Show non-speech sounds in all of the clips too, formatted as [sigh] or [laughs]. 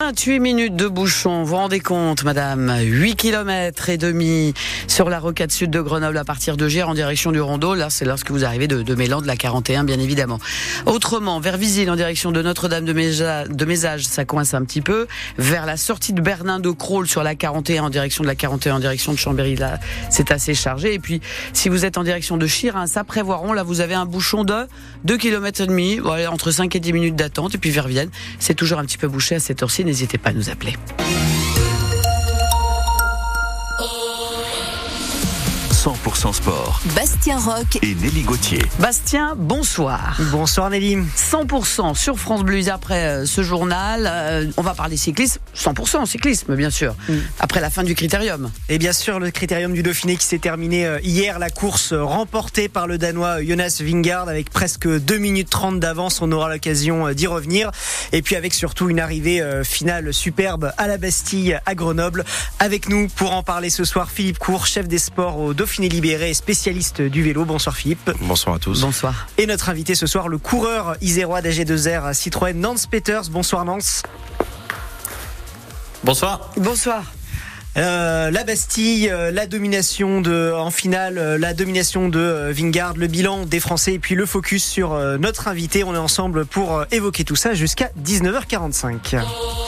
28 minutes de bouchon, vous rendez compte, madame? 8 km et demi sur la rocade sud de Grenoble à partir de Gers en direction du Rondeau. Là, c'est lorsque vous arrivez de, Mélan, de la 41, bien évidemment. Autrement, vers Visil en direction de Notre-Dame de, Méja, de Mézage, ça coince un petit peu. Vers la sortie de Bernin de Crawl sur la 41 en direction de la 41 en direction de Chambéry, là, c'est assez chargé. Et puis, si vous êtes en direction de Chir, ça prévoiront, là, vous avez un bouchon de 2 km et demi, entre 5 et 10 minutes d'attente. Et puis vers Vienne, c'est toujours un petit peu bouché à cette heure-ci n'hésitez pas à nous appeler. 100% sport. Bastien Rock et Nelly Gauthier. Bastien, bonsoir. Bonsoir Nelly. 100% sur France Bleu après euh, ce journal. Euh, on va parler cyclisme. 100% cyclisme, bien sûr. Mm. Après la fin du critérium. Et bien sûr, le critérium du Dauphiné qui s'est terminé euh, hier. La course remportée par le Danois Jonas Vingard avec presque 2 minutes 30 d'avance. On aura l'occasion d'y revenir. Et puis avec surtout une arrivée finale superbe à la Bastille, à Grenoble. Avec nous pour en parler ce soir, Philippe Cour, chef des sports au Dauphiné spécialiste du vélo. Bonsoir Philippe. Bonsoir à tous. Bonsoir. Et notre invité ce soir, le coureur isérois d'AG2R Citroën, Nance Peters. Bonsoir Nance. Bonsoir. Bonsoir. Euh, la Bastille, euh, la domination de, en finale, euh, la domination de Vingard, le bilan des Français et puis le focus sur notre invité. On est ensemble pour évoquer tout ça jusqu'à 19h45.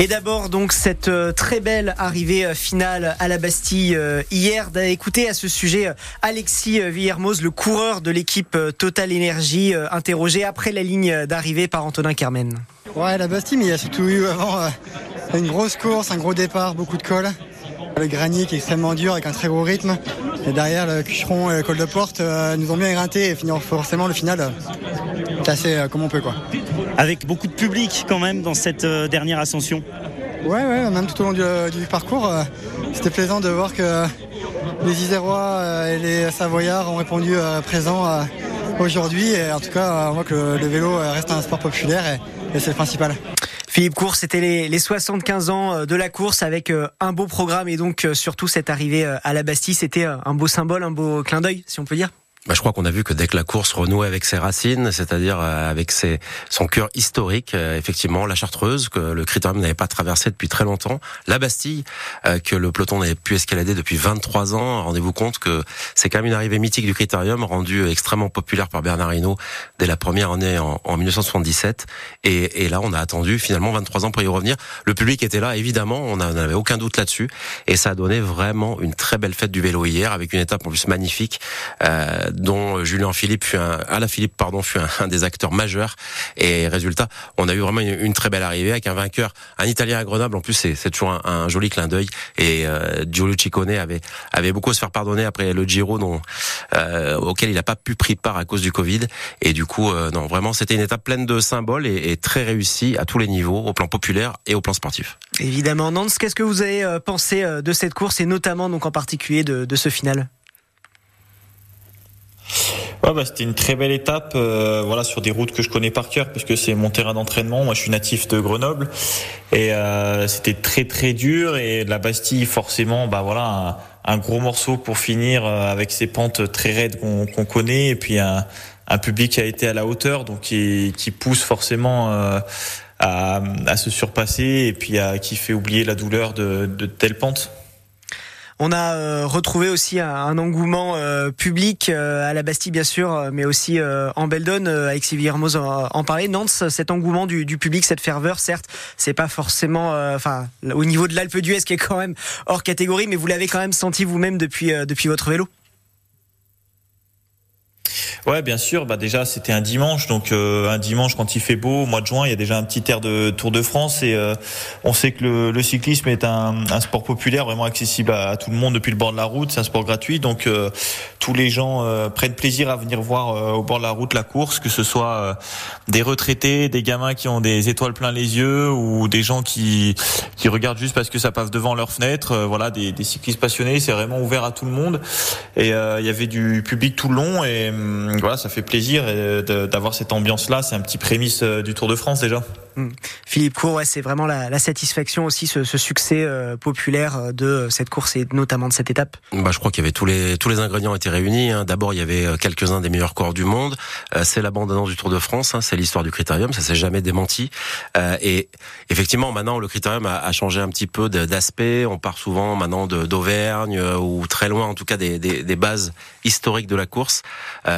Et d'abord donc cette euh, très belle arrivée euh, finale à la Bastille euh, hier. Écoutez à ce sujet Alexis Villermoz, le coureur de l'équipe Total Energy, interrogé après la ligne d'arrivée par Antonin Carmen. Ouais, la Bastille, mais il y a surtout eu avant une grosse course, un gros départ, beaucoup de cols. Le granit qui est extrêmement dur avec un très gros rythme. Et derrière, le Cucheron et le col de porte nous ont bien éreinté et finir forcément le final assez comme on peut quoi avec beaucoup de public quand même dans cette euh, dernière ascension. Ouais, ouais, même tout au long du, euh, parcours, euh, c'était plaisant de voir que les Isérois et les Savoyards ont répondu présent aujourd'hui. Et en tout cas, on voit que le, vélo reste un sport populaire et, c'est le principal. Philippe Course, c'était les, 75 ans de la course avec un beau programme et donc surtout cette arrivée à la Bastille, c'était un beau symbole, un beau clin d'œil, si on peut dire. Bah, je crois qu'on a vu que dès que la course renouait avec ses racines, c'est-à-dire euh, avec ses, son cœur historique, euh, effectivement, la Chartreuse, que le Critérium n'avait pas traversé depuis très longtemps, la Bastille, euh, que le peloton n'avait pu escalader depuis 23 ans, rendez-vous compte que c'est quand même une arrivée mythique du Critérium, rendue extrêmement populaire par Bernard Hinault dès la première année en, en 1977. Et, et, là, on a attendu finalement 23 ans pour y revenir. Le public était là, évidemment, on n'avait aucun doute là-dessus. Et ça a donné vraiment une très belle fête du vélo hier, avec une étape en plus magnifique. Euh, dont Julien Philippe fut un, Alain Philippe pardon fut un, des acteurs majeurs. Et résultat, on a eu vraiment une, très belle arrivée avec un vainqueur, un Italien à Grenoble. En plus, c'est toujours un, joli clin d'œil. Et euh, Giulio Ciccone avait avait beaucoup à se faire pardonner après le Giro, dont, euh, auquel il n'a pas pu prendre part à cause du Covid. Et du coup, euh, non, vraiment, c'était une étape pleine de symboles et, très réussie à tous les niveaux, au plan populaire et au plan sportif. Évidemment, Nance, qu'est-ce que vous avez euh, pensé euh, de cette course et notamment donc en particulier de, de ce final? Ouais, bah, c'était une très belle étape, euh, voilà, sur des routes que je connais par cœur, puisque c'est mon terrain d'entraînement. Moi, je suis natif de Grenoble, et euh, c'était très très dur. Et la Bastille, forcément, bah voilà, un, gros morceau pour finir euh, avec ces pentes très raides qu'on connaît, et puis un, public qui a été à la hauteur, donc qui, pousse forcément. Euh, à, se surpasser et puis qui fait oublier la douleur de, de telles pentes. On a euh, retrouvé aussi un, engouement euh, public euh, à la Bastille bien sûr, mais aussi en Beldon. avec Sylvie Hermoz en, parlait. Nantes, cet engouement du, public, cette ferveur, certes, c'est pas forcément, enfin, au niveau de l'Alpe d'Huez qui est quand même hors catégorie, mais vous l'avez quand même senti vous-même depuis depuis votre vélo. Ouais, bien sûr. Bah déjà, c'était un dimanche, donc euh, un dimanche quand il fait beau, au mois de juin, il y a déjà un petit air de Tour de France et euh, on sait que le, le cyclisme est un, un, sport populaire, vraiment accessible à, tout le monde depuis le bord de la route. C'est un sport gratuit, donc euh, tous les gens prennent plaisir à venir voir au bord de la route la course, que ce soit des retraités, des gamins qui ont des étoiles plein les yeux ou des gens qui qui regardent juste parce que ça passe devant leur fenêtre. voilà, des, des cyclistes passionnés. C'est vraiment ouvert à tout le monde et il y avait du public tout le long et voilà, ça fait plaisir d'avoir cette ambiance-là. C'est un petit prémisse euh, du Tour de France déjà. Hmm. Philippe Cour, ouais, c'est vraiment la, la, satisfaction aussi, ce, ce succès euh, populaire de cette course et notamment de cette étape. Bah, je crois qu'il y avait tous les tous les ingrédients étaient réunis. Hein. D'abord, il y avait quelques-uns des meilleurs coureurs du monde. Euh, c'est l'abandonnance du Tour de France, hein. c'est l'histoire du critérium, ça s'est jamais démenti. Euh, et effectivement, maintenant, le critérium a, a changé un petit peu d'aspect. On part souvent maintenant d'Auvergne ou très loin, en tout cas, des, des, des bases historiques de la course.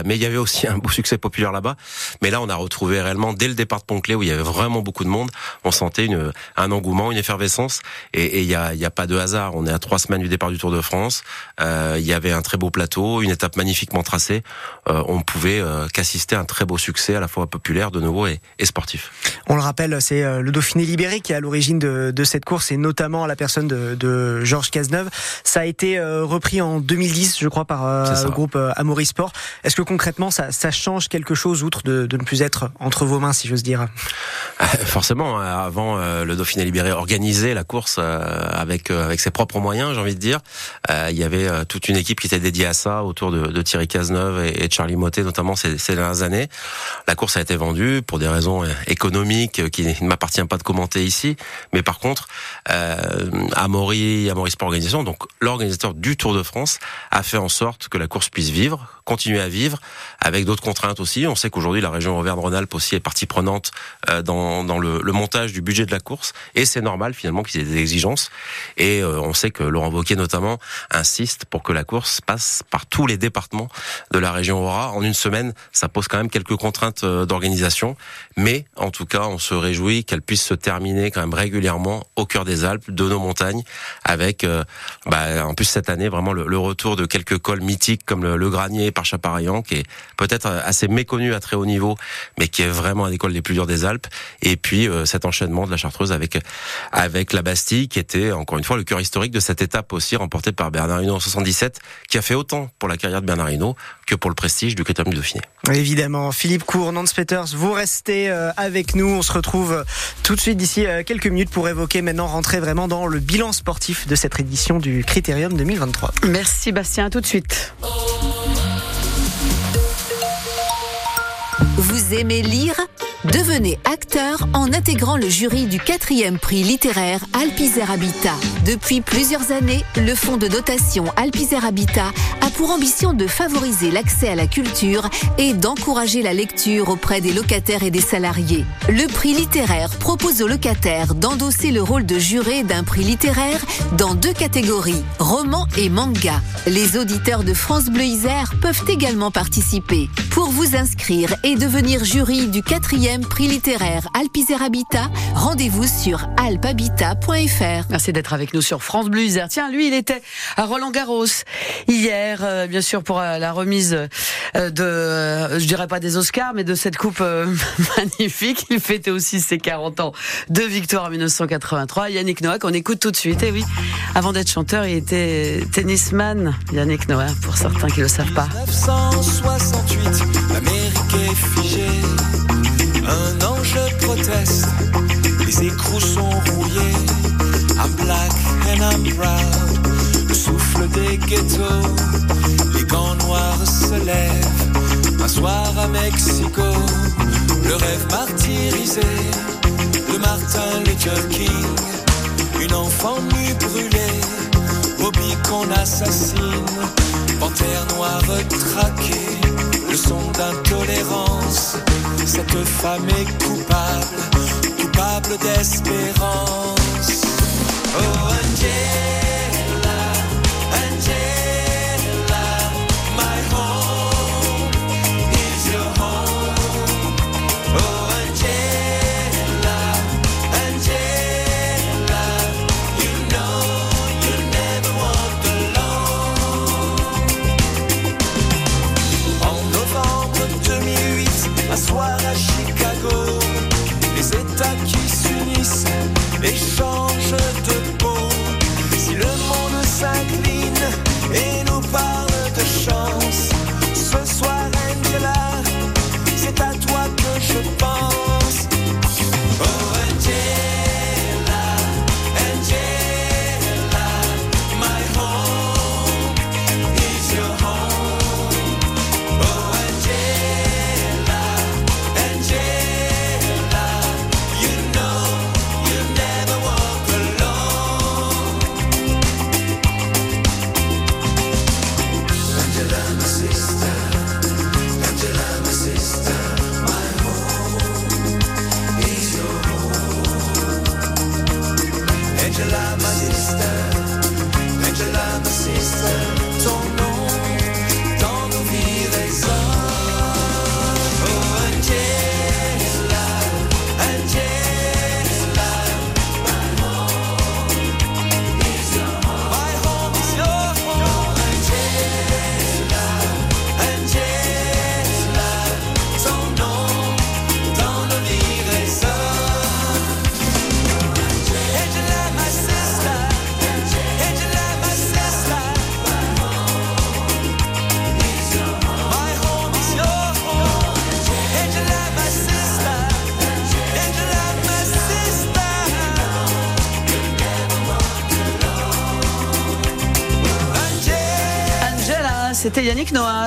mais il y avait aussi un beau succès populaire là-bas. Mais là, on a retrouvé réellement dès le départ de Pont-Clé où il y avait vraiment beaucoup de monde, on sentait une, un engouement, une effervescence. Et il y a, y a pas de hasard. On est à trois semaines du départ du Tour de France. Euh, il y avait un très beau plateau, une étape magnifiquement tracée. Euh, on pouvait euh, qu'assister à un très beau succès, à la fois populaire de nouveau et, et sportif. On le rappelle, c'est euh, le Dauphiné libéré qui est à l'origine de, de, cette course et notamment la personne de, de Georges Cazeneuve. Ça a été euh, repris en 2010, je crois, par le groupe Amaury Sport. Est-ce que concrètement, ça, ça change quelque chose outre de, de ne plus être entre vos mains, si j'ose dire? [laughs] Forcément, hein, avant euh, le Dauphiné libéré organisait la course euh, avec euh, avec ses propres moyens, j'ai envie de dire. Il y avait toute une équipe qui était dédiée à ça autour de, de Thierry Cazeneuve et, et Charlie Motet, notamment ces, ces, dernières années. La course a été vendue pour des raisons économiques qui ne m'appartient pas de commenter ici, mais par contre, euh, Amaury, Amaury Sport Organisation, donc l'organisateur du Tour de France, a fait en sorte que la course puisse vivre, continuer à vivre, avec d'autres contraintes aussi. On sait qu'aujourd'hui la région Auvergne-Rhône-Alpes aussi est partie prenante dans, dans le, le montage du budget de la course. Et c'est normal finalement qu'ils aient des exigences. Et euh, on sait que Laurent Wauquiez notamment insiste pour que la course passe par tous les départements de la région Aura. En une semaine ça pose quand même quelques contraintes euh, d'organisation. Mais en tout cas on se réjouit qu'elle puisse se terminer quand même régulièrement au cœur des Alpes de nos montagnes avec euh, bah, en plus cette année vraiment le, retour de quelques cols mythiques comme le, Granier par Chaparillan qui est peut-être assez méconnu à très haut niveau mais qui est vraiment un des cols les plus durs des Alpes puis euh, cet enchaînement de la Chartreuse avec avec la Bastille qui était encore une fois le cœur historique de cette étape aussi remportée par Bernard Hinault en 77 qui a fait autant pour la carrière de Bernard Hinault que pour le prestige du Critérium du Dauphiné. Évidemment, Philippe Cour, Nance Peters, vous restez euh, avec nous. On se retrouve euh, tout de suite d'ici quelques minutes pour évoquer maintenant rentrer vraiment dans le bilan sportif de cette édition du Critérium 2023. Merci Bastien, à tout de suite. Vous aimez lire? Devenez acteur en intégrant le jury du quatrième prix littéraire Alpizer Habitat. Depuis plusieurs années, le fonds de dotation Alpizer Habitat a pour ambition de favoriser l'accès à la culture et d'encourager la lecture auprès des locataires et des salariés. Le prix littéraire propose aux locataires d'endosser le rôle de juré d'un prix littéraire dans deux catégories, roman et manga. Les auditeurs de France Bleu Isère peuvent également participer. Pour vous inscrire et devenir jury du prix littéraire Alpizer Habitat, rendez-vous sur alphabitat.fr. Merci d'être avec nous sur France Bleu Isère. Tiens, lui, il était à Roland Garros hier, euh, bien sûr, pour euh, la remise euh, de, je dirais pas des Oscars, mais de cette coupe [laughs] magnifique. Il fêtait aussi ses 40 ans de victoire en 1983. Yannick Noah, qu'on écoute tout de suite. Et eh oui, avant d'être chanteur, il était tennisman. Yannick Noah, pour certains qui le savent pas. 1968, l'Amérique est figée. Un ange proteste, les écrous sont rouillés. I'm black and I'm proud. Le souffle des ghettos, les gants noirs se lèvent. Un soir à Mexico, le rêve martyrisé de Martin Luther King. Une enfant nue brûlée, Bobby qu'on assassine. Panthère noire traquée, le son d'intolérance cette femme est coupable, coupable d'espérance. Oh Angela, Angela,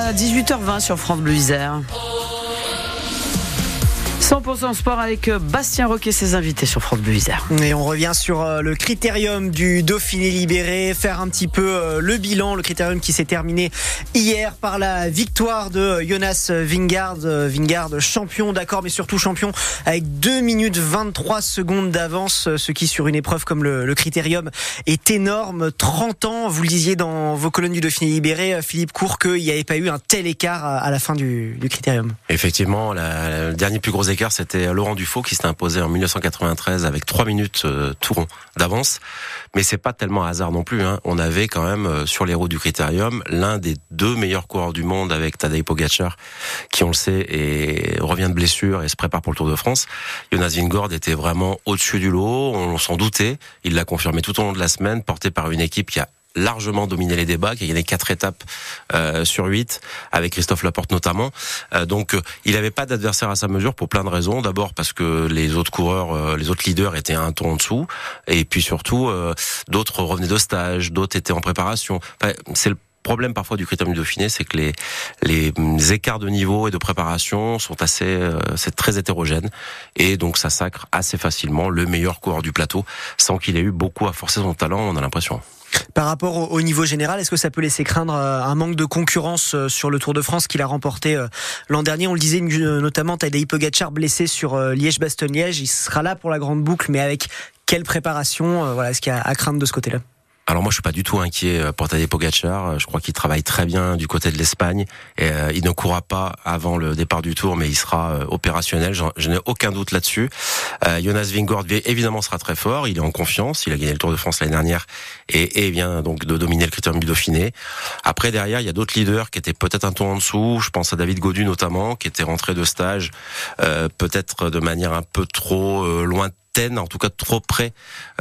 Yannick Noah, 18h20 sur France Bleu Isère. 100% sport avec euh, Bastien Roquet et ses invités sur France Bleu Isère. Et on revient sur euh, le critérium du Dauphiné libéré, faire un petit peu euh, le bilan, le critérium qui s'est terminé hier par la victoire de Jonas Vingard, Vingard champion d'accord, mais surtout champion avec 2 minutes 23 secondes d'avance, ce qui sur une épreuve comme le, le critérium est énorme. 30 ans, vous le disiez dans vos colonnes du Dauphiné libéré, Philippe Cour, qu'il n'y avait pas eu un tel écart à, à la fin du, du critérium. Effectivement, la- le dernier plus gros écart, c'était Laurent Dufaux qui s'était imposé en 1993 avec 3 minutes euh, tout rond d'avance. Mais c'est pas tellement hasard non plus. Hein. On avait quand même euh, sur les routes du Critérium l'un des deux meilleurs coureurs du monde avec Tadej Pogacar, qui on le sait et revient de blessure et se prépare pour le Tour de France. Jonas Vingord était vraiment au-dessus du lot. On s'en doutait. Il l'a confirmé tout au long de la semaine, porté par une équipe qui a largement dominé les débats, qui a gagné quatre étapes euh, sur huit, avec Christophe Laporte notamment. Euh, donc euh, il n'avait pas d'adversaire à sa mesure pour plein de raisons. D'abord parce que les autres coureurs, euh, les autres leaders étaient un ton en dessous, et puis surtout euh, d'autres revenaient de stage, d'autres étaient en préparation. C'est problème parfois du critérium du Dauphiné, c'est que les, les écarts de niveau et de préparation sont assez, euh, c'est très hétérogène, et donc ça sacre assez facilement le meilleur coureur du plateau, sans qu'il ait eu beaucoup à forcer son talent, on a l'impression. Par rapport au, au niveau général, est-ce que ça peut laisser craindre euh, un manque de concurrence euh, sur le Tour de France qu'il a remporté euh, l'an dernier? On le disait notamment, Tadej Pogacar blessé sur Liège-Bastogne-Liège. Il sera là pour la grande boucle, mais avec quelle préparation Voilà, est-ce qu'il y a à craindre de ce côté-là? Alors moi je suis pas du tout inquiet euh, pour Tadej Pogacar. Euh, Je crois qu'il travaille très bien du côté de l'Espagne. Et, euh, il ne courra pas avant le départ du Tour, mais il sera euh, opérationnel. Je n'ai aucun doute là-dessus. Euh, Jonas Vingegaard évidemment sera très fort. Il est en confiance. Il a gagné le Tour de France l'année dernière et, et vient donc de dominer le critérium du Dauphiné. Après derrière il y a d'autres leaders qui étaient peut-être un ton en dessous. Je pense à David Godu notamment, qui était rentré de stage euh, peut-être de manière un peu trop euh, en tout cas trop près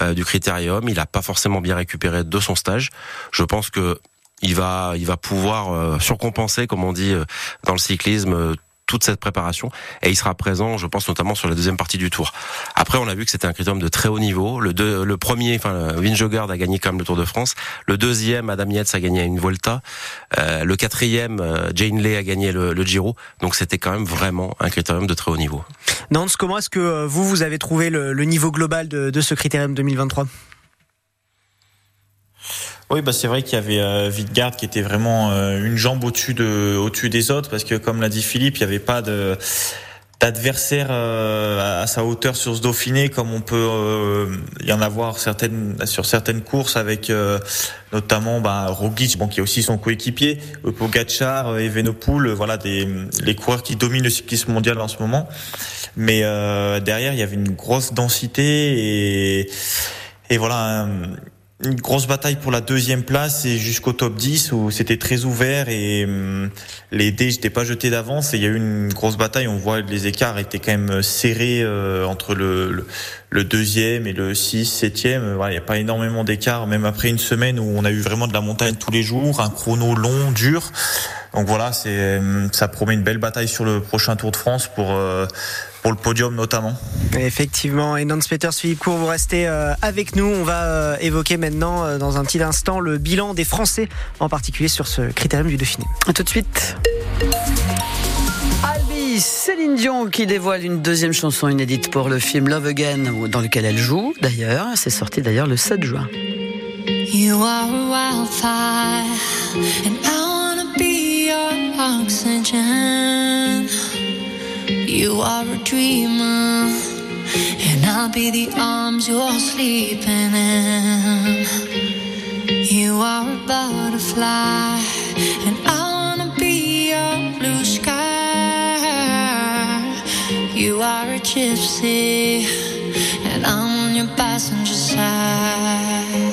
euh, du critérium. Il n'a pas forcément bien récupéré de son stage. Je pense que il va, il va pouvoir euh, surcompenser, comme on dit euh, dans le cyclisme, toute cette préparation et il sera présent, je pense notamment sur la deuxième partie du Tour. Après, on a vu que c'était un critérium de très haut niveau. Le, deux, le premier, enfin, Vingegaard a gagné quand même le Tour de France. Le deuxième, Adam Yates a gagné une Volta. Euh, le quatrième, euh, Jane Lay a gagné le, le Giro. Donc c'était quand même vraiment un critérium de très haut niveau. Nance, comment est-ce que euh, vous, vous avez trouvé le, le niveau global de, de ce critérium 2023 Oui, bah c'est vrai qu'il y avait euh, Vidgard qui était vraiment euh, une jambe au-dessus de, au-dessus des autres, parce que comme l'a dit Philippe, il n'y avait pas d'adversaire euh, à, sa hauteur sur ce Dauphiné, comme on peut euh, y en avoir certaines sur certaines courses avec notamment bah, Roglic, bon qui est aussi son coéquipier, Pogacar, Evenepoel, euh, voilà des les coureurs qui dominent le cyclisme mondial en ce moment. Mais derrière, il y avait une grosse densité et et voilà. Une grosse bataille pour la deuxième place et jusqu'au top 10 où c'était très ouvert et hum, les dés n'étaient pas jetés d'avance et il y a eu une grosse bataille. On voit les écarts étaient quand même serrés euh, entre le, deuxième et le 6, 7e. Voilà, il n'y a pas énormément d'écart, même après une semaine où on a eu vraiment de la montagne tous les jours, un chrono long, dur. Donc voilà, ça promet une belle bataille sur le prochain Tour de France pour euh, pour le podium notamment. Effectivement, et Nance Peters, Philippe Cour, vous restez euh, avec nous. On va euh, évoquer maintenant, euh, dans un petit instant, le bilan des Français, en particulier sur ce critérium du Dauphiné. À tout de suite. Albi, Céline Dion qui dévoile une deuxième chanson inédite pour le film Love Again, dans lequel elle joue d'ailleurs. C'est sorti d'ailleurs le 7 juin. You are a wildfire, and I wanna be your oxygen. You are a dreamer, and I'll be the arms you're sleeping in. You are a butterfly, and I wanna be your blue sky. You are a gypsy, and I'm on your passenger side.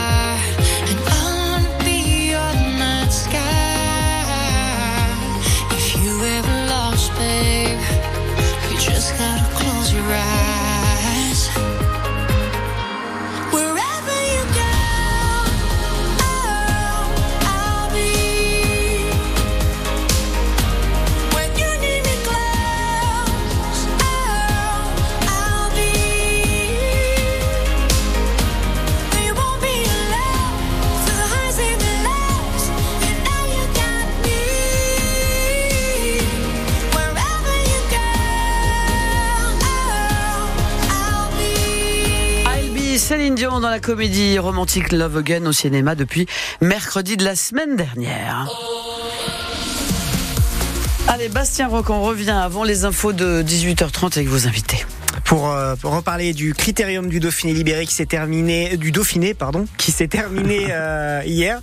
Dion dans la comédie romantique Love Again au cinéma depuis mercredi de la semaine dernière. Allez, Bastien Rock, on revient avant les infos de 18h30 avec vos invités. Pour, euh, pour reparler du critérium du Dauphiné libéré qui s'est terminé du Dauphiné pardon qui s'est terminé [laughs] euh, hier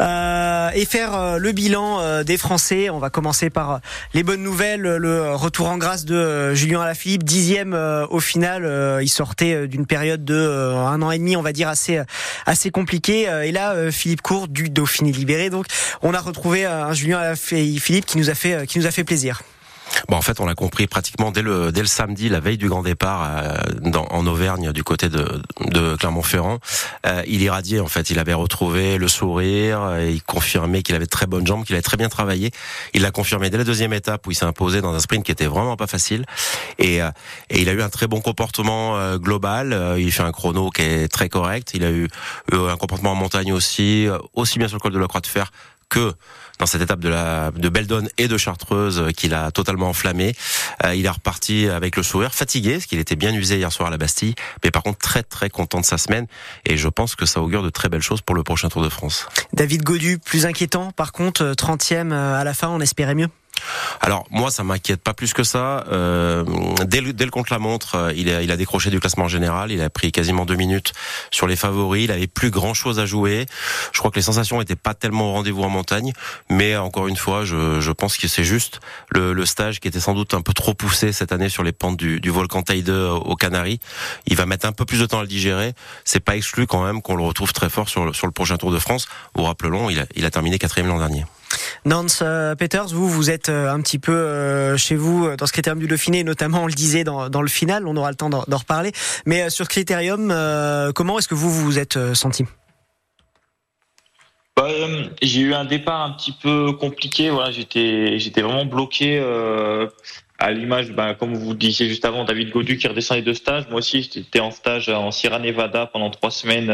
euh, et faire euh, le bilan euh, des Français. On va commencer par euh, les bonnes nouvelles, le retour en grâce de Julien Alaphilippe, dixième euh, au final. Euh, il sortait d'une période de un an et demi, on va dire assez assez compliquée. Et là, Philippe Court du Dauphiné libéré. Donc, on a retrouvé un Julien Alaphilippe qui nous a fait qui nous a fait plaisir. Bon, en fait, on l'a compris pratiquement dès le dès le samedi, la veille du grand départ euh, dans, en Auvergne, du côté de, de Clermont-Ferrand. Euh, il irradiait, en fait. Il avait retrouvé le sourire. euh, il confirmait qu'il avait de très bonnes jambes, qu'il avait très bien travaillé. Il l'a confirmé dès la deuxième étape où il s'est imposé dans un sprint qui était vraiment pas facile. Et, euh, et il a eu un très bon comportement euh, global. Euh, il fait un chrono qui est très correct. Il a eu, eu un comportement en montagne aussi, aussi bien sur le col de la Croix de Fer que dans cette étape de la Beldon et de Chartreuse euh, qu'il a totalement enflammé. Euh, il est reparti avec le sourire, fatigué, parce qu'il était bien usé hier soir à la Bastille, mais par contre très très content de sa semaine et je pense que ça augure de très belles choses pour le prochain Tour de France. David Godu, plus inquiétant. Par contre, euh, 30e euh, à la fin, on espérait mieux. Alors moi, ça m'inquiète pas plus que ça. Euh, dès le, dès le contre-la-montre, euh, il a, il a décroché du classement général. Il a pris quasiment deux minutes sur les favoris. Il avait plus grand chose à jouer. Je crois que les sensations étaient pas tellement au rendez-vous en montagne, mais encore une fois, je, je pense que c'est juste le, stage qui était sans doute un peu trop poussé cette année sur les pentes du, du volcan Teide aux Canaries. Il va mettre un peu plus de temps à le digérer. C'est pas exclu quand même qu'on le retrouve très fort sur le, prochain Tour de France. Vous rappelons, il il a terminé quatrième l'an dernier. Nance euh, Peters, vous, vous êtes euh, un petit peu euh, chez vous dans ce critérium du Dauphiné, notamment, on le disait dans, le final, on aura le temps d'en reparler. Mais sur critérium, comment est-ce que vous vous êtes senti? Bah, j'ai eu un départ un petit peu compliqué. Voilà, j'étais, vraiment bloqué à l'image, bah, comme vous disiez juste avant, David Godu qui redescendait de stage. Moi aussi, j'étais en stage en Sierra Nevada pendant trois semaines.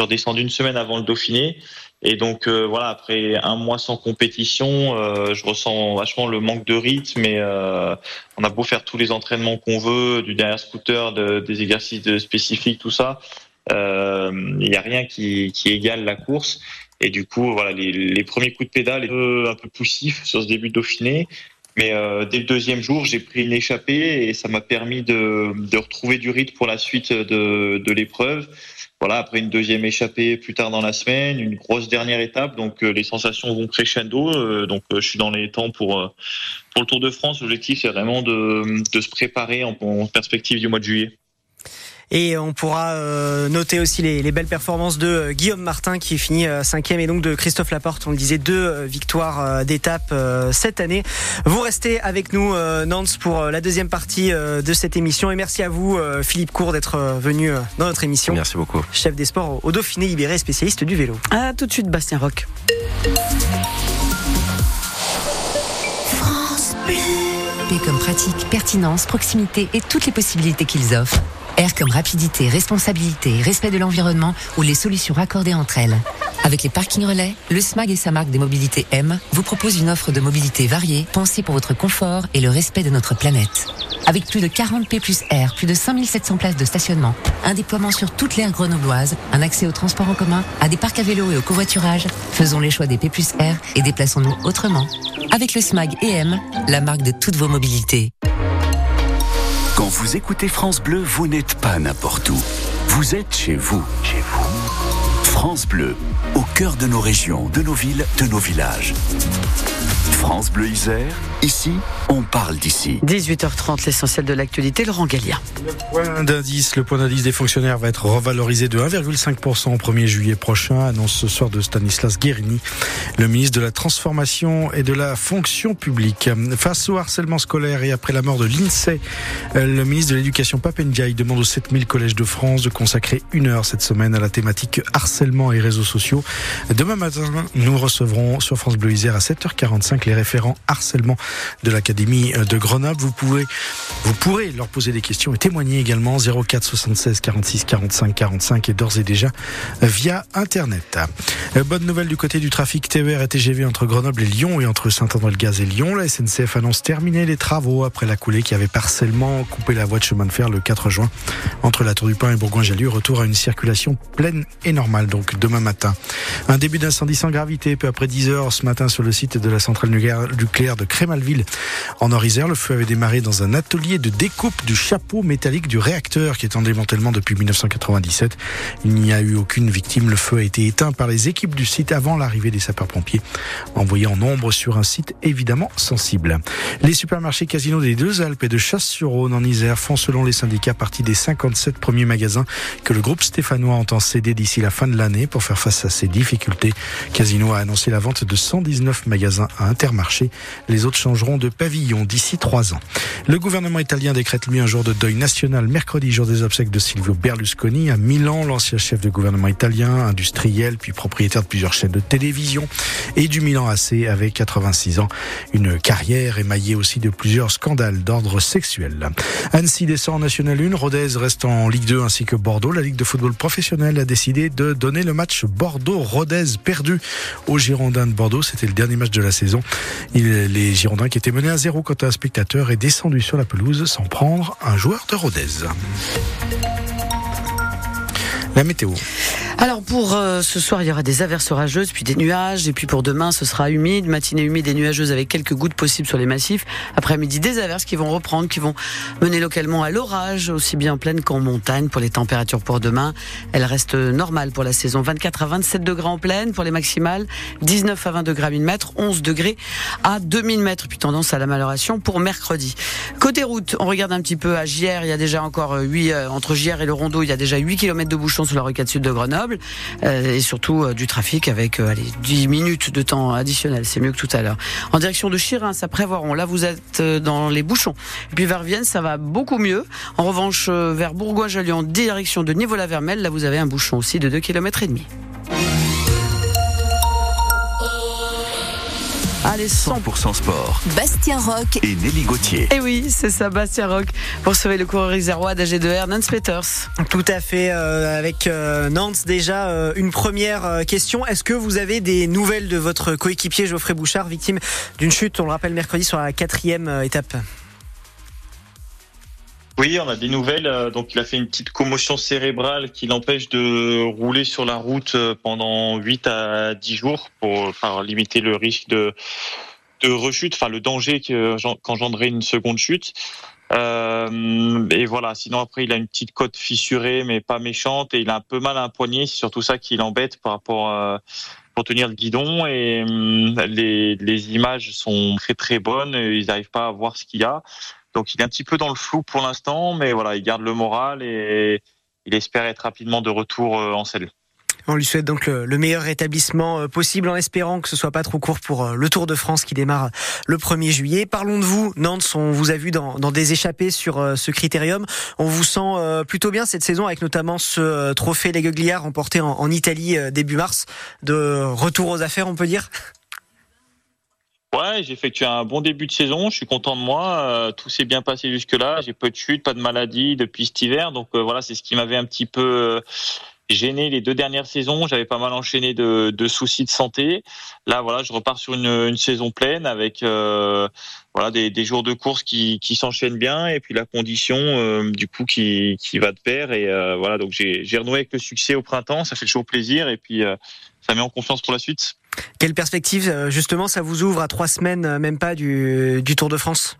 Suis redescendu une semaine avant le Dauphiné. Et donc euh, voilà, après un mois sans compétition, euh, je ressens vachement le manque de rythme. Et euh, on a beau faire tous les entraînements qu'on veut, du derrière scooter, de- des exercices spécifiques, tout ça, il n'y a rien qui, égale la course. Et du coup, voilà, les, premiers coups de pédale étaient un peu, poussifs sur ce début de Dauphiné. Mais dès le deuxième jour, j'ai pris une échappée et ça m'a permis de, retrouver du rythme pour la suite de l'épreuve. Voilà, après une deuxième échappée plus tard dans la semaine, une grosse dernière étape, donc euh, les sensations vont crescendo. euh, donc euh, je suis dans les temps pour euh, pour le Tour de France. L'objectif c'est vraiment de, de se préparer en, en perspective du mois de juillet. Et on pourra euh, noter aussi les, les belles performances de euh, Guillaume Martin qui finit euh, cinquième et donc de Christophe Laporte. On le disait, deux victoires euh, d'étape euh, cette année. Vous restez avec nous, euh, Nance, pour euh, la deuxième partie euh, de cette émission. Et merci à vous, euh, Philippe Cour, d'être euh, venu euh, dans notre émission. Merci beaucoup. Chef des sports au- au Dauphiné libéré, spécialiste du vélo. À tout de suite, Bastien Rock. P comme pratique, pertinence, proximité et toutes les possibilités qu'ils offrent. R comme rapidité, responsabilité, respect de l'environnement ou les solutions raccordées entre elles. Avec les parkings relais, le SMAG et sa marque des mobilités M vous propose une offre de mobilité variée, pensée pour votre confort et le respect de notre planète. Avec plus de 40 P plus R, plus de 5700 places de stationnement, un déploiement sur toute l'aire grenobloise, un accès au transport en commun, à des parcs à vélo et au covoiturage, faisons les choix des P plus R et déplaçons-nous autrement. Avec le SMAG et M, la marque de toutes vos mobilités. Vous écoutez France Bleu, vous n'êtes pas n'importe où. Vous êtes chez vous. Chez vous. France Bleu, au cœur de nos régions, de nos villes, de nos villages. France Bleu Isère, ici, on parle d'ici. 18h30, l'essentiel de l'actualité, Laurent Gallia. Point d'indice, le point d'indice des fonctionnaires va être revalorisé de 1,5% au 1er juillet prochain, annonce ce soir de Stanislas Guérini, le ministre de la Transformation et de la Fonction publique. Face au harcèlement scolaire et après la mort de l'INSEE, le ministre de l'Éducation Papendiaï demande aux 7000 collèges de France de consacrer une heure cette semaine à la thématique harcèlement et réseaux sociaux. Demain matin, nous recevrons sur France Bleu Isère à 7h45 les référents harcèlement de l'Académie de Grenoble. Vous pouvez, vous pourrez leur poser des questions et témoigner également 04 76 46 45 45 et d'ores et déjà via Internet. Euh, Bonne nouvelle du côté du trafic TER et TGV entre Grenoble et Lyon et entre Saint-André-le-Gaz et Lyon. La SNCF annonce terminer les travaux après la coulée qui avait partiellement coupé la voie de chemin de fer le 4 juin entre la Tour du Pin et Bourgoin-Jallieu. Retour à une circulation pleine et normale donc demain matin. Un début d'incendie sans gravité peu après 10 heures ce matin sur le site de la centrale nucléaire de Crémalville en Orisère. Le feu avait démarré dans un atelier de découpe du chapeau métallique du réacteur qui est en démantèlement depuis 1997. Il n'y a eu aucune victime. Le feu a été éteint par les équipes du site avant l'arrivée des sapeurs-pompiers, envoyés en nombre sur un site évidemment sensible. Les supermarchés casinos des deux Alpes et de Chasse-sur-Rhône en Isère font selon les syndicats partie des 57 premiers magasins que le groupe stéphanois entend céder d'ici la fin de l'année pour faire face à ces difficultés. Casino a annoncé la vente de 119 magasins à Intermarché. Les autres changeront de pavillon d'ici trois ans. Le gouvernement italien décrète lui un jour de deuil national mercredi, jour des obsèques de Silvio Berlusconi à Milan, l'ancien chef de gouvernement italien, industriel, puis propriétaire de plusieurs chaînes de télévision et du Milan AC avec 86 ans. Une carrière émaillée aussi de plusieurs scandales d'ordre sexuel. Annecy descend en National 1, Rodez reste en Ligue 2 ainsi que Bordeaux. La Ligue de football professionnel a décidé de donner le match Bordeaux-Rodez perdu aux Girondins de Bordeaux. C'était le dernier match de la saison. Les Girondins qui étaient menés à zéro quand un spectateur est descendu sur la pelouse sans prendre un joueur de Rodez. Météo. Alors pour euh, ce soir, il y aura des averses orageuses, puis des nuages, et puis pour demain, ce sera humide, matinée humide et nuageuse avec quelques gouttes possibles sur les massifs. Après-midi, des averses qui vont reprendre, qui vont mener localement à l'orage, aussi bien en plaine qu'en montagne. Pour les températures pour demain, elles restent normales pour la saison. 24 à 27 degrés en plaine pour les maximales, 19 à 20 degrés à 1000 mètres, 11 degrés à 2000 mètres, puis tendance à l'amélioration pour mercredi. Côté route, on regarde un petit peu à Giers, il y a déjà encore 8, entre Giers et le Rondeau, il y a déjà 8 km de bouchons sur la rocade sud de Grenoble, euh, et surtout euh, du trafic avec euh, allez, 10 minutes de temps additionnel, c'est mieux que tout à l'heure. En direction de Chirins, à Prévoiron, là vous êtes dans les bouchons. Et puis vers Vienne, ça va beaucoup mieux. En revanche, vers Bourgoin-Jallieu, en direction de Nivola-Vermel, là vous avez un bouchon aussi de 2 km et demi. Allez, 100 100% sport. Bastien Rock, Et Nelly Gauthier. Et oui, c'est ça, Bastien Rock. Pour sauver le coureur isérois d'AG2R, Nance Peters. Tout à fait, euh, avec euh, Nantes déjà euh, une première euh, question. Est-ce que vous avez des nouvelles de votre coéquipier Geoffrey Bouchard, victime d'une chute, on le rappelle mercredi sur la quatrième euh, étape? Oui, on a des nouvelles. Euh, Donc, il a fait une petite commotion cérébrale qui l'empêche de rouler sur la route euh, pendant 8 à 10 jours pour limiter le risque de, rechute, enfin le danger que- qu'engendrait une seconde chute. Euh, et voilà. Sinon, après, il a une petite côte fissurée, mais pas méchante, et il a un peu mal à un poignet. C'est surtout ça qui l'embête par rapport à, pour tenir le guidon. Et hum, les, les images sont très très bonnes. Ils n'arrivent pas à voir ce qu'il y a. Donc il est un petit peu dans le flou pour l'instant, mais voilà, il garde le moral et il espère être rapidement de retour euh, en selle. On lui souhaite donc le, le meilleur rétablissement euh, possible en espérant que ce soit pas trop court pour euh, le Tour de France qui démarre le 1er juillet. Parlons de vous, Nantes, on vous a vu dans, des échappées sur ce critérium. On vous sent plutôt bien cette saison avec notamment ce trophée Les remporté en, Italie début mars. De retour aux affaires, on peut dire? Ouais, j'ai effectué un bon début de saison. Je suis content de moi. Euh, tout s'est bien passé jusque-là. J'ai peu de chutes, pas de maladies depuis cet hiver. Donc euh, voilà, c'est ce qui m'avait un petit peu euh, gêné les deux dernières saisons. J'avais pas mal enchaîné de, de soucis de santé. Là, voilà, je repars sur une, une saison pleine avec euh, voilà des, des jours de course qui, qui s'enchaînent bien et puis la condition euh, du coup qui, qui va de pair. Et euh, voilà, donc j'ai renoué avec le succès au printemps. Ça fait toujours plaisir et puis euh, ça met en confiance pour la suite. Quelle perspective, euh, justement, ça vous ouvre à trois semaines, euh, même pas, du, du Tour de France?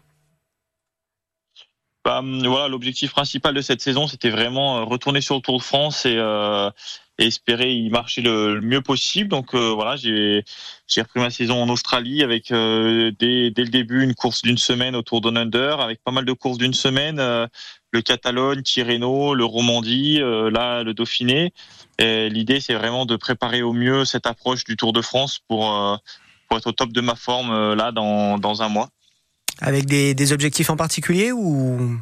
Bah, hum, voilà, l'objectif principal de cette saison, c'était vraiment euh, retourner sur le Tour de France et, euh, espérer y marcher le, le mieux possible. Donc euh, voilà, j'ai j'ai repris ma saison en Australie avec euh, dès, dès le début une course d'une semaine au Tour Down Under, avec pas mal de courses d'une semaine, euh, le Catalogne, Tirreno, le Romandie, euh, là le Dauphiné. L'idée, c'est vraiment de préparer au mieux cette approche du Tour de France pour pour être au top de ma forme là dans dans un mois. Avec des, des objectifs en particulier ou?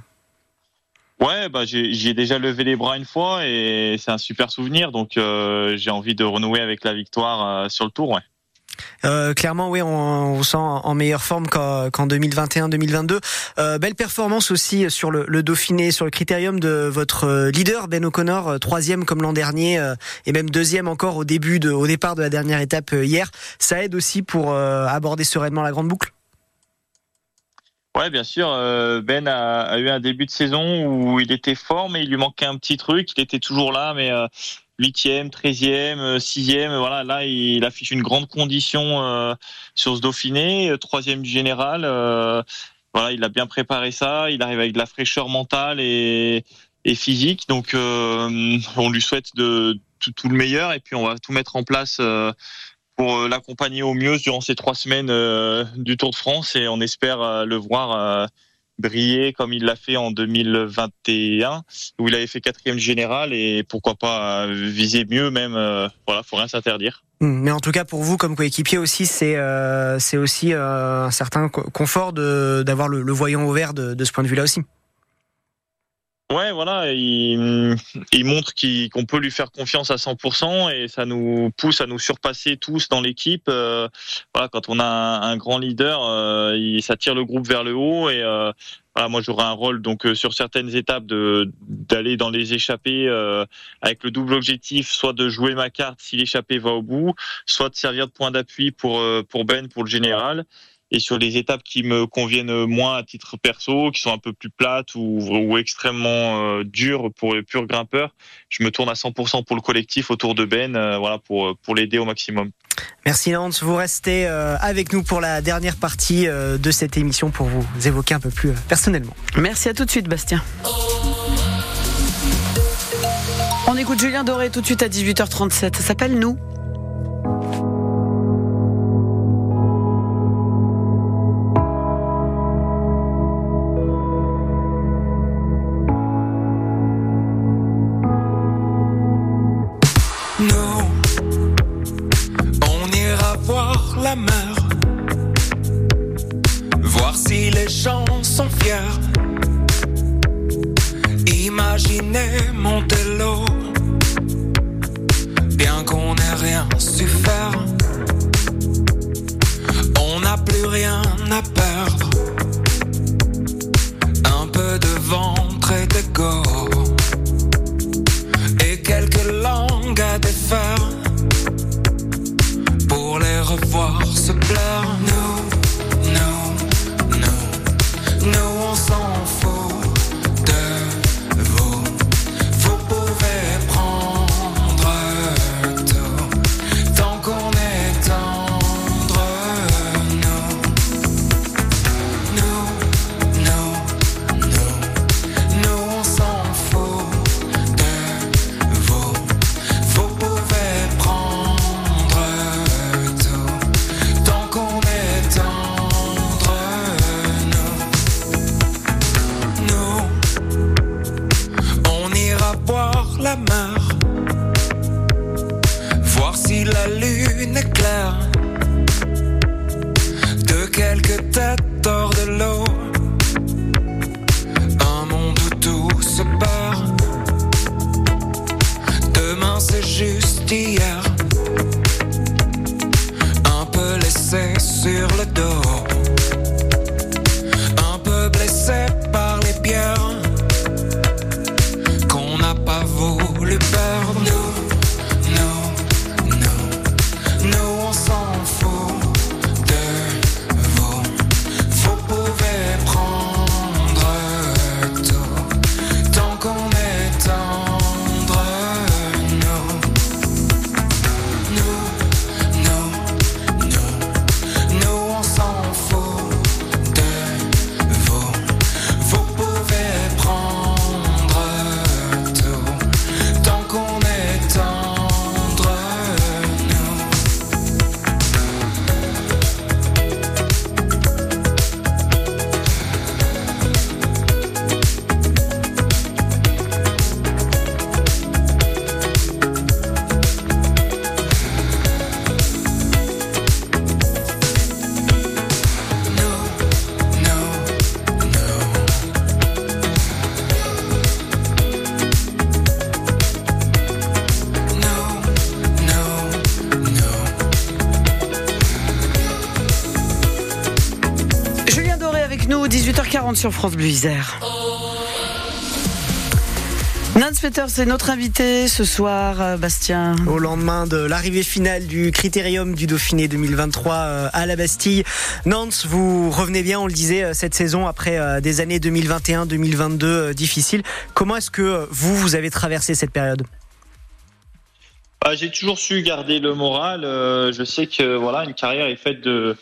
Ouais, bah j'ai déjà levé les bras une fois et c'est un super souvenir. Donc euh, j'ai envie de renouer avec la victoire euh, sur le tour. Ouais. Euh, clairement, oui, on, on sent en meilleure forme qu'en qu'en 2021-2022. Euh, belle performance aussi sur le, le Dauphiné, sur le critérium de votre euh, leader Ben O'Connor, euh, troisième comme l'an dernier euh, et même deuxième encore au début, de, au départ de la dernière étape euh, hier. Ça aide aussi pour euh, aborder sereinement la grande boucle? Ouais, bien sûr. euh, Ben a, eu un début de saison où il était fort, mais il lui manquait un petit truc. Il était toujours là, mais euh, huitième, treizième, euh, sixième. Voilà, là, il affiche une grande condition sur ce Dauphiné, troisième du général. voilà, il a bien préparé ça. Il arrive avec de la fraîcheur mentale et, physique. Donc, on lui souhaite de tout le meilleur et puis on va tout mettre en place. Pour euh, l'accompagner au mieux durant ces trois semaines euh, du Tour de France et on espère euh, le voir briller comme il l'a fait en 2021 où il avait fait quatrième général et pourquoi pas viser mieux même. voilà, faut rien s'interdire. Hmm, Mais en tout cas, pour vous, comme coéquipier aussi, c'est c'est aussi un certain co- confort d'avoir le, voyant au vert de, de ce point de vue-là aussi. Ouais, voilà, il, il montre qu'on peut lui faire confiance à 100% et ça nous pousse à nous surpasser tous dans l'équipe. Euh, voilà, quand on a un, un grand leader, euh, il, ça tire le groupe vers le haut et euh, voilà, moi j'aurai un rôle donc euh, sur certaines étapes de d'aller dans les échappées euh, avec le double objectif, soit de jouer ma carte si l'échappée va au bout, soit de servir de point d'appui pour euh, pour Ben pour le général et sur les étapes qui me conviennent moins à titre perso, qui sont un peu plus plates ou, ou extrêmement euh, dures pour les purs grimpeurs, je me tourne à 100% pour le collectif autour de Ben, euh, voilà pour pour l'aider au maximum. Merci Nance, vous restez euh, avec nous pour la dernière partie euh, de cette émission pour vous évoquer un peu plus euh, personnellement. Merci à tout de suite, Bastien. On écoute Julien Doré tout de suite à 18h37. Ça s'appelle. Nous, sur France Bleu Isère. Nance Peters c'est notre invité ce soir, euh, Bastien. Au lendemain de l'arrivée finale du Critérium du Dauphiné 2023 euh, à la Bastille. Nance, vous revenez bien, on le disait, euh, cette saison après des années 2021-2022 difficiles. Comment est-ce que vous, vous avez traversé cette période? Ah, J'ai toujours su garder le moral. Je sais que voilà, une carrière est faite de,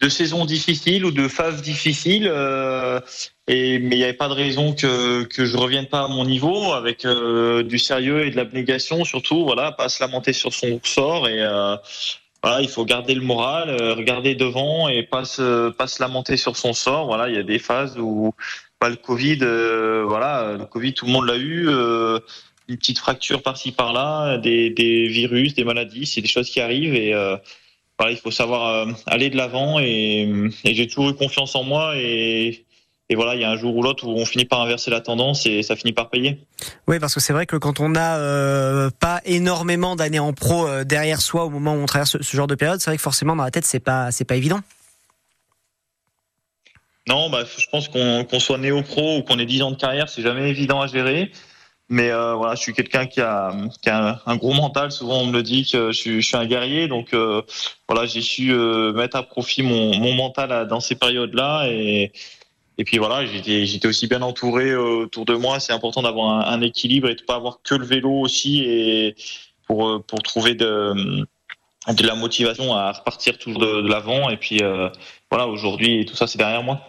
de saisons difficiles ou de phases difficiles. euh, et, mais il n'y avait pas de raison que, que je revienne pas à mon niveau avec euh, du sérieux et de l'abnégation surtout. Voilà, pas se lamenter sur son sort et euh, voilà, il faut garder le moral, euh, regarder devant et pas se pas se lamenter sur son sort. Voilà, il y a des phases où bah, le Covid, euh, voilà, le Covid, tout le monde l'a eu. euh, une petite fracture par-ci par-là, des, des virus, des maladies, c'est des choses qui arrivent et voilà, il faut savoir euh, aller de l'avant et, et j'ai toujours eu confiance en moi et, et voilà, il y a un jour ou l'autre où on finit par inverser la tendance et ça finit par payer. Oui, parce que c'est vrai que quand on n'a euh, pas énormément d'années en pro euh, derrière soi au moment où on traverse ce, ce genre de période, c'est vrai que forcément dans la tête c'est pas c'est pas évident. Non, bah, je pense qu'on soit néo-pro ou qu'on ait 10 ans de carrière, c'est jamais évident à gérer. Mais euh, voilà, je suis quelqu'un qui a, qui a un, gros mental. Souvent, on me le dit que je suis, je suis un guerrier. Donc euh, voilà, j'ai su euh, mettre à profit mon, mon mental à- dans ces périodes-là. Et, et puis voilà, j'étais j'étais aussi bien entouré euh, autour de moi. C'est important d'avoir un, un équilibre et de pas avoir que le vélo aussi et pour euh, pour trouver de de la motivation à repartir toujours de, de l'avant. Et puis euh, voilà, aujourd'hui, tout ça, c'est derrière moi.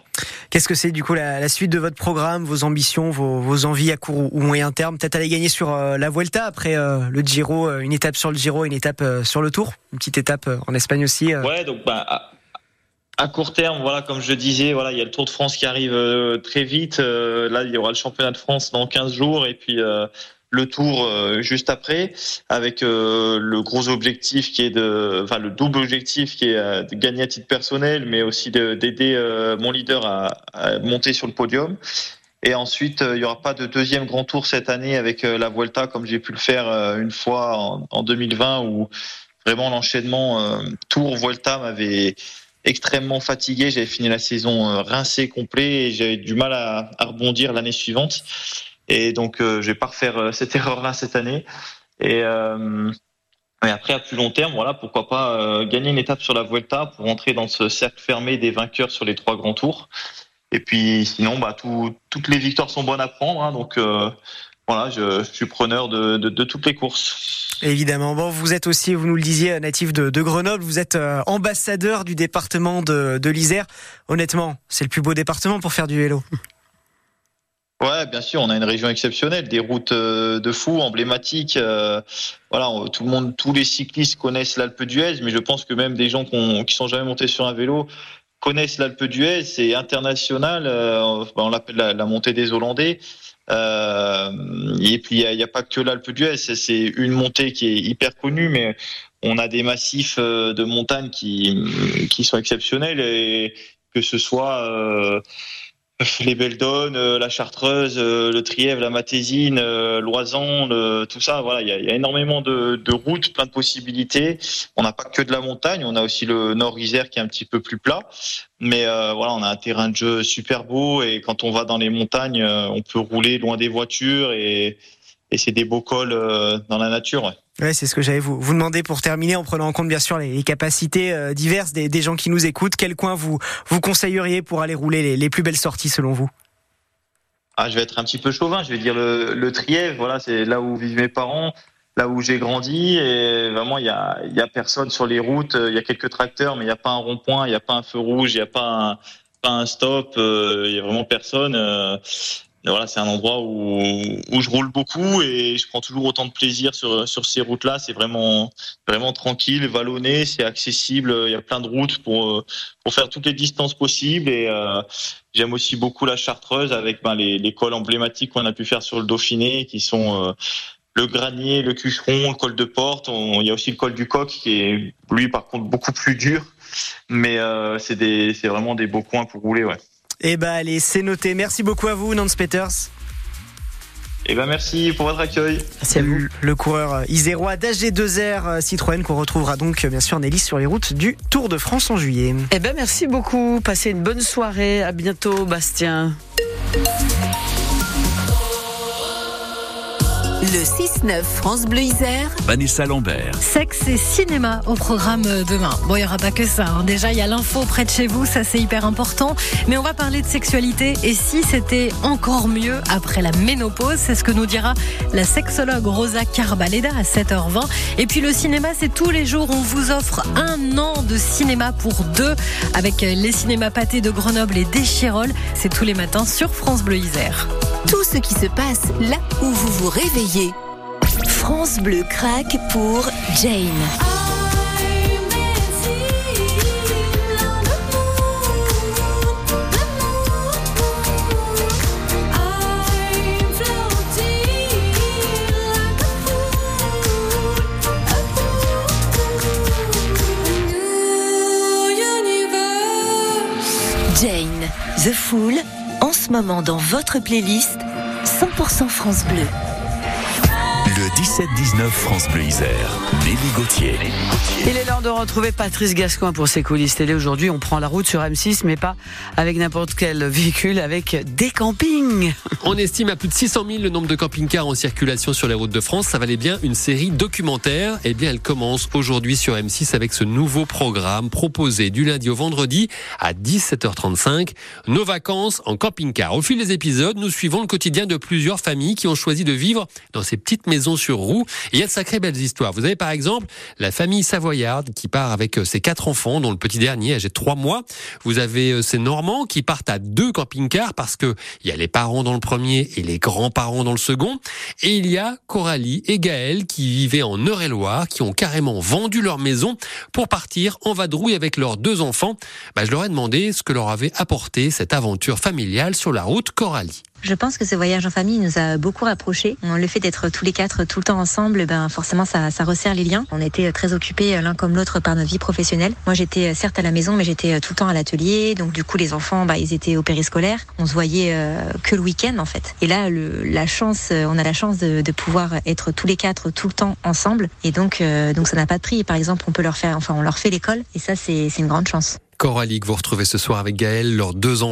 Qu'est-ce que c'est du coup la, la suite de votre programme, vos ambitions, vos, vos envies à court ou, moyen terme? Peut-être aller gagner sur euh, la Vuelta après euh, le Giro, une étape sur le Giro, une étape sur le Tour, une petite étape en Espagne aussi. Ouais, donc bah, à, à court terme, voilà, comme je disais, voilà, il y a le Tour de France qui arrive très vite. Là, il y aura le championnat de France dans 15 jours et puis le Tour euh, juste après, avec euh, le gros objectif qui est de, enfin le double objectif qui est euh, de gagner à titre personnel, mais aussi de- d'aider euh, mon leader à, à monter sur le podium. Et ensuite, euh, il y aura pas de deuxième grand tour cette année avec la Vuelta comme j'ai pu le faire une fois en, en 2020 où vraiment l'enchaînement euh, Tour Vuelta m'avait extrêmement fatigué. J'avais fini la saison rincé complet et j'avais du mal à, à rebondir l'année suivante. Et donc, euh, je vais pas refaire euh, cette [laughs] erreur-là cette année. Et, euh, et après, à plus long terme, voilà, pourquoi pas gagner une étape sur la Vuelta pour entrer dans ce cercle fermé des vainqueurs sur les trois grands tours. Et puis, sinon, bah, tout, toutes les victoires sont bonnes à prendre. hein, donc, voilà, je, suis preneur de, toutes les courses. Évidemment. Bon, vous êtes aussi, vous nous le disiez, natif de, Grenoble. Vous êtes ambassadeur du département de l'Isère. Honnêtement, c'est le plus beau département pour faire du vélo. Ouais, bien sûr, on a une région exceptionnelle, des routes euh, de fou, emblématiques. euh, voilà, tout le monde, tous les cyclistes connaissent l'Alpe d'Huez, mais je pense que même des gens qui, ont- qui sont jamais montés sur un vélo connaissent l'Alpe d'Huez. C'est international. euh, on l'appelle la, montée des Hollandais. Euh, et puis il n'y a, pas que l'Alpe d'Huez, c'est c'est une montée qui est hyper connue, mais on a des massifs euh, de montagnes qui qui sont exceptionnels et que ce soit euh, les Belledonnes, euh, la Chartreuse, euh, le Trièvre, la Matésine, euh, l'Oisan, tout ça. Voilà, il y a, énormément de, routes, plein de possibilités. On n'a pas que de la montagne, on a aussi le Nord Isère qui est un petit peu plus plat. Mais voilà, on a un terrain de jeu super beau et quand on va dans les montagnes, on peut rouler loin des voitures et, et c'est des beaux cols euh, dans la nature. ouais. Ouais, c'est ce que j'allais vous, vous demander pour terminer, en prenant en compte bien sûr les, les capacités euh, diverses des, des gens qui nous écoutent. Quel coin vous vous conseilleriez pour aller rouler les, les plus belles sorties selon vous? Ah, je vais être un petit peu chauvin, je vais dire le, le Trièvre, voilà, c'est là où vivent mes parents, là où j'ai grandi, et vraiment, il y a, y a personne sur les routes, il y a quelques tracteurs, mais il n'y a pas un rond-point, il n'y a pas un feu rouge, il n'y a pas un, pas un stop, euh, il y a vraiment personne. euh, voilà, c'est un endroit où, où je roule beaucoup et je prends toujours autant de plaisir sur, sur ces routes-là. C'est vraiment, vraiment tranquille, vallonné, c'est accessible. Il y a plein de routes pour, pour faire toutes les distances possibles et euh, j'aime aussi beaucoup la Chartreuse avec ben, les, les cols emblématiques qu'on a pu faire sur le Dauphiné qui sont euh, le Granier, le Cucheron, le col de Porte. Il y a aussi le col du Coq qui est lui par contre beaucoup plus dur, mais euh, c'est vraiment des beaux coins pour rouler, ouais. Eh ben allez, c'est noté. Merci beaucoup à vous, Nance Peters. Et ben merci pour votre accueil. Merci à vous. Le, le coureur isérois d'AG2R euh, Citroën qu'on retrouvera donc euh, bien sûr en hélice sur les routes du Tour de France en juillet. Eh ben merci beaucoup. Passez une bonne soirée. À bientôt, Bastien. Le 6-9 France Bleu Isère, Vanessa Lambert. Sexe et cinéma au programme euh, demain. Bon, il n'y aura pas que ça. hein. Déjà, il y a l'info près de chez vous, ça c'est hyper important. Mais on va parler de sexualité et si c'était encore mieux après la ménopause, c'est ce que nous dira la sexologue Rosa Carbaleda à 7h20. Et puis le cinéma, c'est tous les jours. On vous offre un an de cinéma pour deux avec euh, les cinémas pâtés de Grenoble et d'Échirol. C'est tous les matins sur France Bleu Isère. Tout ce qui se passe là où vous vous réveillez. France Bleu craque pour Jane. Jane, The Fool, moment dans votre playlist 100% France Bleu. Le 17-19 France Bleu Isère. Nelly Gauthier. Il est l'heure de retrouver Patrice Gascoin pour ses coulisses télé. Aujourd'hui, on prend la route sur M6, mais pas avec n'importe quel véhicule, avec des campings. On estime à plus de 600 000 le nombre de camping-cars en circulation sur les routes de France. Ça valait bien une série documentaire. Eh bien, elle commence aujourd'hui sur M6 avec ce nouveau programme proposé du lundi au vendredi à 17h35. Nos vacances en camping-car. Au fil des épisodes, nous suivons le quotidien de plusieurs familles qui ont choisi de vivre dans ces petites maisons sur roues. Et il y a de sacrées belles histoires. Vous avez par exemple la famille savoyarde qui part avec euh, ses quatre enfants, dont le petit dernier âgé de trois mois. Vous avez euh, ces Normands qui partent à deux camping-cars parce que il y a les parents dans le premier et les grands-parents dans le second. Et il y a Coralie et Gaël qui vivaient en Eure-et-Loire, qui ont carrément vendu leur maison pour partir en vadrouille avec leurs deux enfants. Bah, je leur ai demandé ce que leur avait apporté cette aventure familiale sur la route Coralie. Je pense que ce voyage en famille nous a beaucoup rapprochés. Le fait d'être tous les quatre tout le temps ensemble, ben forcément ça, resserre les liens. On était très occupés l'un comme l'autre par notre vie professionnelle. Moi j'étais certes à la maison, mais j'étais tout le temps à l'atelier. Donc du coup les enfants, bah, ils étaient au périscolaire. On se voyait euh, que le week-end en fait. Et là la chance, euh, on a la chance de, pouvoir être tous les quatre tout le temps ensemble. Et donc euh, ça n'a pas de prix. Par exemple on peut leur faire, enfin on leur fait l'école. Et ça c'est une grande chance. Coralie que vous retrouvez ce soir avec Gaël, leurs deux enfants.